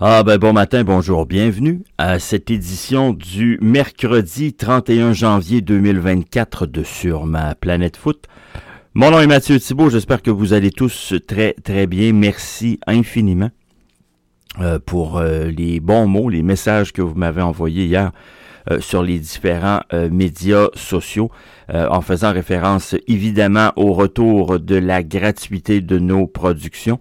Ah ben bon matin, bonjour, bienvenue à cette édition du mercredi 31 janvier 2024 de Sur ma planète foot. Mon nom est Mathieu Thibault, j'espère que vous allez tous très très bien. Merci infiniment euh, pour euh, les bons mots, les messages que vous m'avez envoyés hier euh, sur les différents médias sociaux en faisant référence évidemment au retour de la gratuité de nos productions.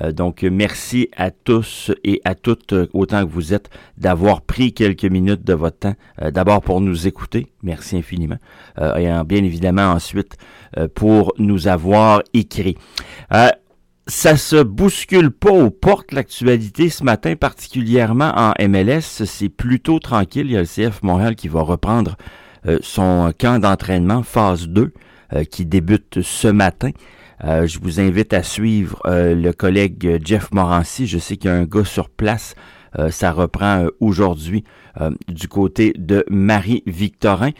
Euh, donc, merci à tous et à toutes, euh, autant que vous êtes, d'avoir pris quelques minutes de votre temps, euh, d'abord pour nous écouter, merci infiniment, et bien évidemment ensuite pour nous avoir écrit. ça se bouscule pas aux portes l'actualité ce matin, particulièrement en MLS. C'est plutôt tranquille. Il y a le CF Montréal qui va reprendre son camp d'entraînement, phase 2, qui débute ce matin. Euh, je vous invite à suivre euh, le collègue Jeff Morancy. Je sais qu'il y a un gars sur place. Euh, ça reprend aujourd'hui du côté de Marie-Victorin.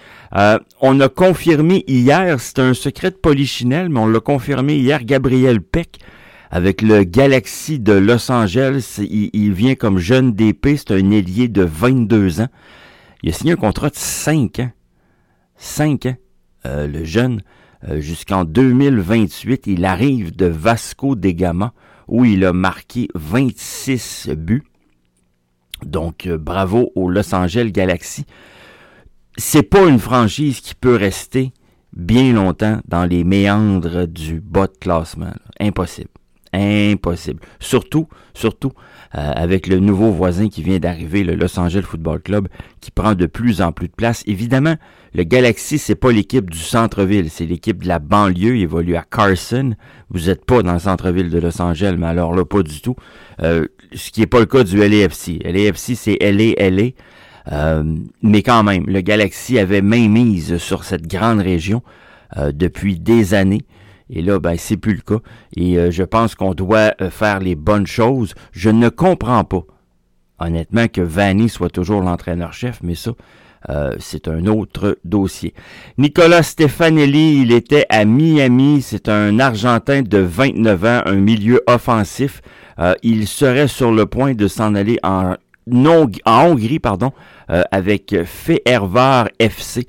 on a confirmé hier, c'est un secret de Polichinelle, mais on l'a confirmé hier, Gabriel Peck avec le Galaxy de Los Angeles. Il, vient comme jeune DP, c'est un ailier de 22 ans. Il a signé un contrat de 5 ans. 5 ans, le jeune. Euh, jusqu'en 2028. Il arrive de Vasco de Gama où il a marqué 26 buts. Donc euh, bravo au Los Angeles Galaxy. C'est pas une franchise qui peut rester bien longtemps dans les méandres du bas de classement. Impossible. Impossible. Surtout, surtout euh, avec le nouveau voisin qui vient d'arriver, le Los Angeles Football Club, qui prend de plus en plus de place. Évidemment, le Galaxy, c'est pas l'équipe du centre-ville, c'est l'équipe de la banlieue. Il évolue à Carson. Vous êtes pas dans le centre-ville de Los Angeles, mais alors là, pas du tout. Euh, ce qui est pas le cas du LAFC. LAFC, c'est LA, LA. Euh, mais quand même, le Galaxy avait main mise sur cette grande région depuis des années. Et là, ben, c'est plus le cas. Et euh, je pense qu'on doit euh, faire les bonnes choses. Je ne comprends pas, honnêtement, que Vanny soit toujours l'entraîneur-chef, mais ça, euh, c'est un autre dossier. Nicolas Stefanelli, il était à Miami. C'est un Argentin de 29 ans, un milieu offensif. il serait sur le point de s'en aller en, Hongrie, pardon, avec Fehervar FC.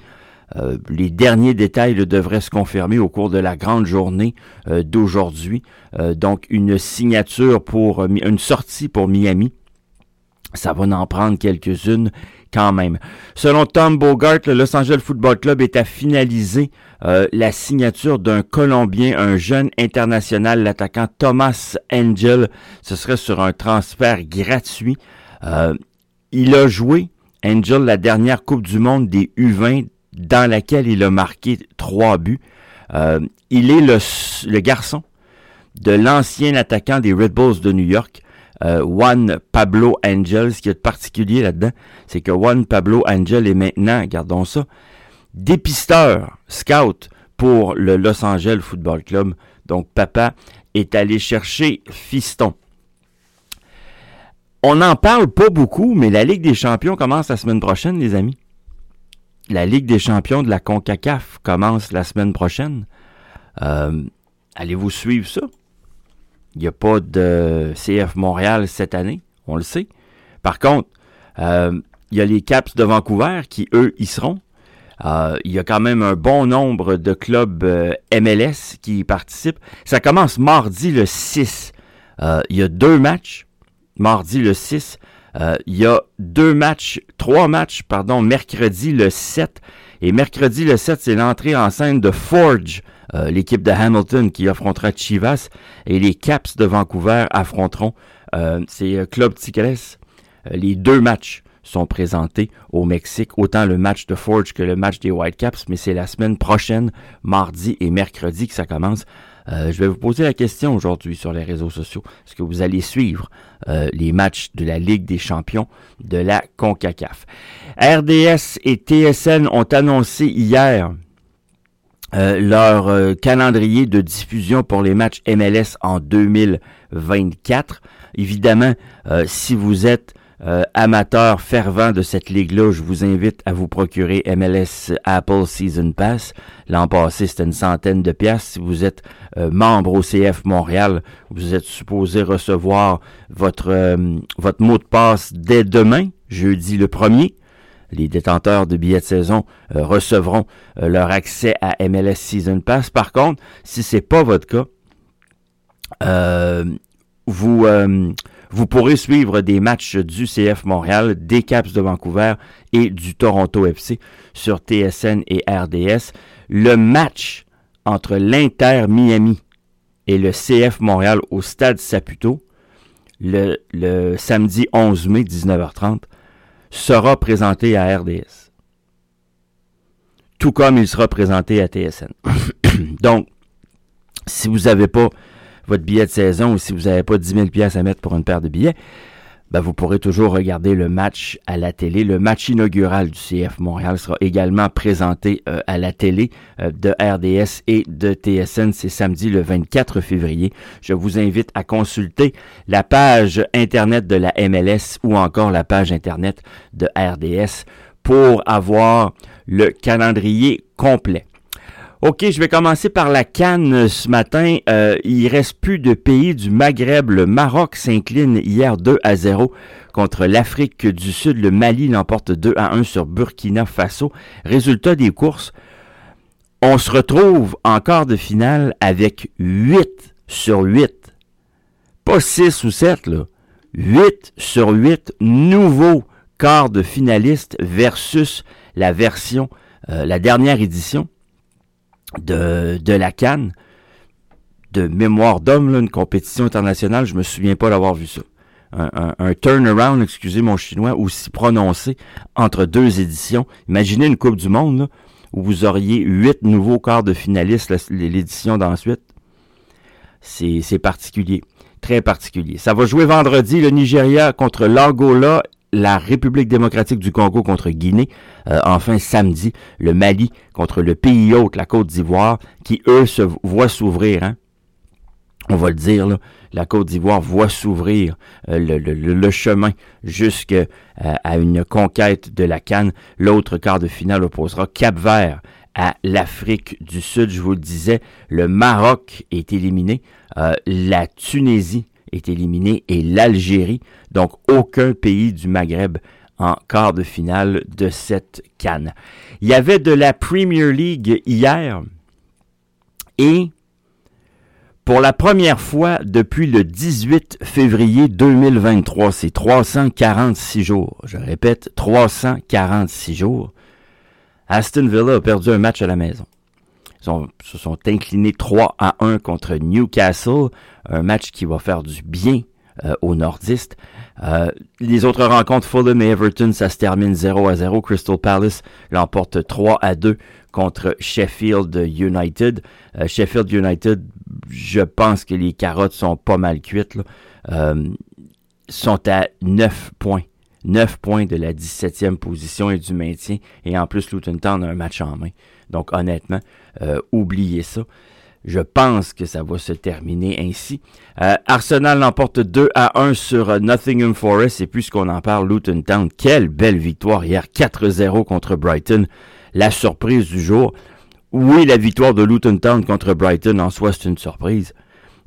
Euh, les derniers détails devraient se confirmer au cours de la grande journée euh, d'aujourd'hui. Euh, donc une signature pour une sortie pour Miami. Ça va en prendre quelques-unes quand même. Selon Tom Bogart, le Los Angeles Football Club est à finaliser la signature d'un Colombien, un jeune international, l'attaquant Thomas Angel. Ce serait sur un transfert gratuit. il a joué, Angel, la dernière Coupe du Monde des U20 dans laquelle il a marqué trois buts. Euh, il est le, garçon de l'ancien attaquant des Red Bulls de New York, euh, Juan Pablo Angel. Ce qui est particulier là-dedans, c'est que Juan Pablo Angel est maintenant, gardons ça, dépisteur, scout pour le Los Angeles Football Club. Donc papa est allé chercher Fiston. On n'en parle pas beaucoup, mais la Ligue des Champions commence la semaine prochaine, les amis la Ligue des champions de la CONCACAF commence la semaine prochaine. Euh, allez-vous suivre ça? Il n'y a pas de CF Montréal cette année, on le sait. Par contre, euh, il y a les Caps de Vancouver qui, eux, y seront. Euh, il y a quand même un bon nombre de clubs MLS qui y participent. Ça commence mardi le 6. il y a deux matchs. Mardi le 6 euh, il y a deux matchs, trois matchs, pardon, mercredi le 7. Et mercredi le 7, c'est l'entrée en scène de Forge, euh, l'équipe de Hamilton qui affrontera Chivas. Et les Caps de Vancouver affronteront euh, c'est Club Tigres. les deux matchs sont présentés au Mexique, autant le match de Forge que le match des Whitecaps, mais c'est la semaine prochaine, mardi et mercredi que ça commence. Euh, je vais vous poser la question aujourd'hui sur les réseaux sociaux. Est-ce que vous allez suivre euh, les matchs de la Ligue des champions de la CONCACAF? RDS et TSN ont annoncé hier euh, leur calendrier de diffusion pour les matchs MLS en 2024. Évidemment, si vous êtes euh, amateur fervent de cette ligue-là, je vous invite à vous procurer MLS Apple Season Pass. L'an passé, c'était une centaine de pièces. Si vous êtes euh, membre au CF Montréal, vous êtes supposé recevoir votre, euh, votre mot de passe dès demain, jeudi le 1er. Les détenteurs de billets de saison recevront leur accès à MLS Season Pass. Par contre, si c'est pas votre cas, vous vous pourrez suivre des matchs du CF Montréal, des Caps de Vancouver et du Toronto FC sur TSN et RDS. Le match entre l'Inter Miami et le CF Montréal au stade Saputo, le, samedi 11 mai 19h30, sera présenté à RDS. Tout comme il sera présenté à TSN. Donc, si vous n'avez pas votre billet de saison ou si vous n'avez pas 10 000 pièces à mettre pour une paire de billets, ben vous pourrez toujours regarder le match à la télé. Le match inaugural du CF Montréal sera également présenté euh, à la télé euh, de RDS et de TSN. C'est samedi le 24 février. Je vous invite à consulter la page Internet de la MLS ou encore la page Internet de RDS pour avoir le calendrier complet. OK, je vais commencer par la Cannes ce matin. Euh, il reste plus de pays du Maghreb. Le Maroc s'incline hier 2 à 0 contre l'Afrique du Sud. Le Mali l'emporte 2 à 1 sur Burkina Faso. Résultat des courses, on se retrouve en quart de finale avec 8 sur 8. Pas 6 ou 7, là. 8 sur 8 nouveaux quarts de finalistes versus la version, euh, la dernière édition de, de la Cannes, de mémoire d'homme, une compétition internationale, je me souviens pas d'avoir vu ça. Un, un, turnaround, excusez mon chinois, aussi prononcé entre deux éditions. Imaginez une Coupe du Monde où vous auriez huit nouveaux quarts de finalistes l'édition d'ensuite. C'est particulier, très particulier. Ça va jouer vendredi le Nigeria contre l'Angola la République démocratique du Congo contre Guinée, euh, enfin samedi, le Mali contre le pays hôte, la Côte d'Ivoire, qui eux se voient s'ouvrir. Hein? On va le dire, la Côte d'Ivoire voit s'ouvrir euh, le, chemin jusqu'à euh, une conquête de la Cannes. L'autre quart de finale opposera Cap Vert à l'Afrique du Sud. Je vous le disais, le Maroc est éliminé. la Tunisie est éliminé et l'Algérie, donc aucun pays du Maghreb en quart de finale de cette canne. Il y avait de la Premier League hier et pour la première fois depuis le 18 février 2023, c'est 346 jours. Je répète, 346 jours. Aston Villa a perdu un match à la maison. Se sont inclinés 3 à 1 contre Newcastle un match qui va faire du bien euh, aux nordistes. Euh, les autres rencontres, Fulham et Everton, ça se termine 0 à 0. Crystal Palace l'emporte 3 à 2 contre Sheffield United. Euh, Sheffield United, je pense que les carottes sont pas mal cuites. Là. sont à 9 points. 9 points de la 17e position et du maintien. Et en plus, Luton Town a un match en main. Donc honnêtement, oubliez ça. Je pense que ça va se terminer ainsi. Euh, Arsenal l'emporte 2 à 1 sur euh, Nottingham Forest et puisqu'on en parle, Luton Town, quelle belle victoire hier, 4-0 contre Brighton. La surprise du jour. Oui, la victoire de Luton Town contre Brighton en soi, c'est une surprise.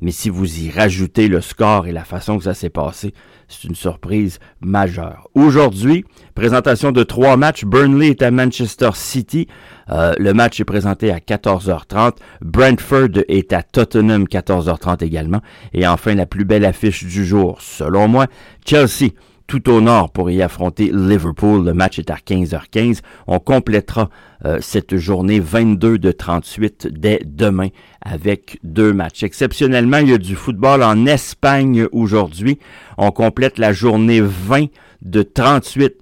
Mais si vous y rajoutez le score et la façon que ça s'est passé, c'est une surprise majeure. Aujourd'hui, présentation de trois matchs. Burnley est à Manchester City. Euh, le match est présenté à 14h30. Brentford est à Tottenham 14h30 également. Et enfin, la plus belle affiche du jour, selon moi, Chelsea tout au nord pour y affronter Liverpool. Le match est à 15h15. On complétera euh, cette journée 22 de 38 dès demain avec deux matchs. Exceptionnellement, il y a du football en Espagne aujourd'hui. On complète la journée 20 de 38.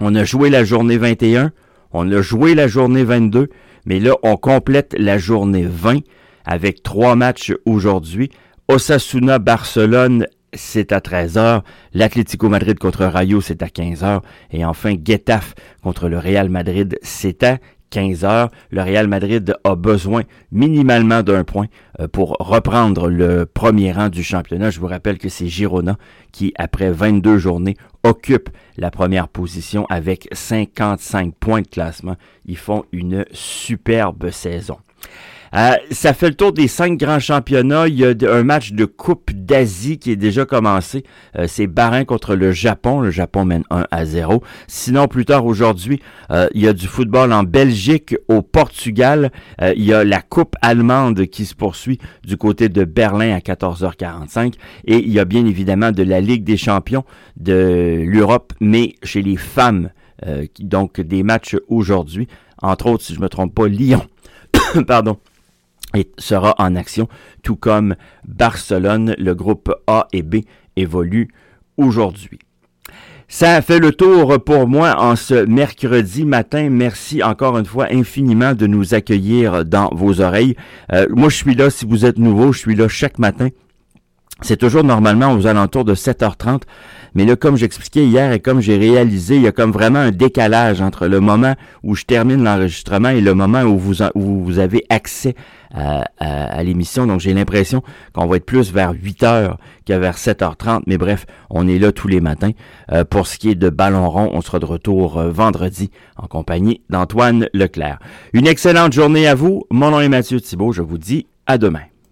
On a joué la journée 21. On a joué la journée 22. Mais là, on complète la journée 20 avec trois matchs aujourd'hui. Osasuna Barcelone c'est à 13h. L'Atlético Madrid contre Rayo, c'est à 15h. Et enfin, Getafe contre le Real Madrid, c'est à 15 heures. Le Real Madrid a besoin minimalement d'un point euh, pour reprendre le premier rang du championnat. Je vous rappelle que c'est Girona qui, après 22 journées, occupe la première position avec 55 points de classement. Ils font une superbe saison. Euh, ça fait le tour des cinq grands championnats. Il y a un match de Coupe d'Asie qui est déjà commencé. Euh, c'est Barin contre le Japon. Le Japon mène 1 à 0. Sinon, plus tard aujourd'hui, euh, il y a du football en Belgique, au Portugal. il y a la Coupe allemande qui se poursuit du côté de Berlin à 14h45. Et il y a bien évidemment de la Ligue des champions de l'Europe, mais chez les femmes. donc des matchs aujourd'hui. Entre autres, si je me trompe pas, Lyon. Pardon et sera en action, tout comme Barcelone. Le groupe A et B évolue aujourd'hui. Ça fait le tour pour moi en ce mercredi matin. Merci encore une fois infiniment de nous accueillir dans vos oreilles. Euh, moi, je suis là, si vous êtes nouveau, je suis là chaque matin. C'est toujours normalement aux alentours de 7h30. Mais là, comme j'expliquais hier et comme j'ai réalisé, il y a comme vraiment un décalage entre le moment où je termine l'enregistrement et le moment où vous, où vous avez accès à, l'émission. Donc j'ai l'impression qu'on va être plus vers 8 heures que vers 7h30. Mais bref, on est là tous les matins. Euh, pour ce qui est de Ballon rond, on sera de retour euh, vendredi en compagnie d'Antoine Leclerc. Une excellente journée à vous. Mon nom est Mathieu Thibault. Je vous dis à demain.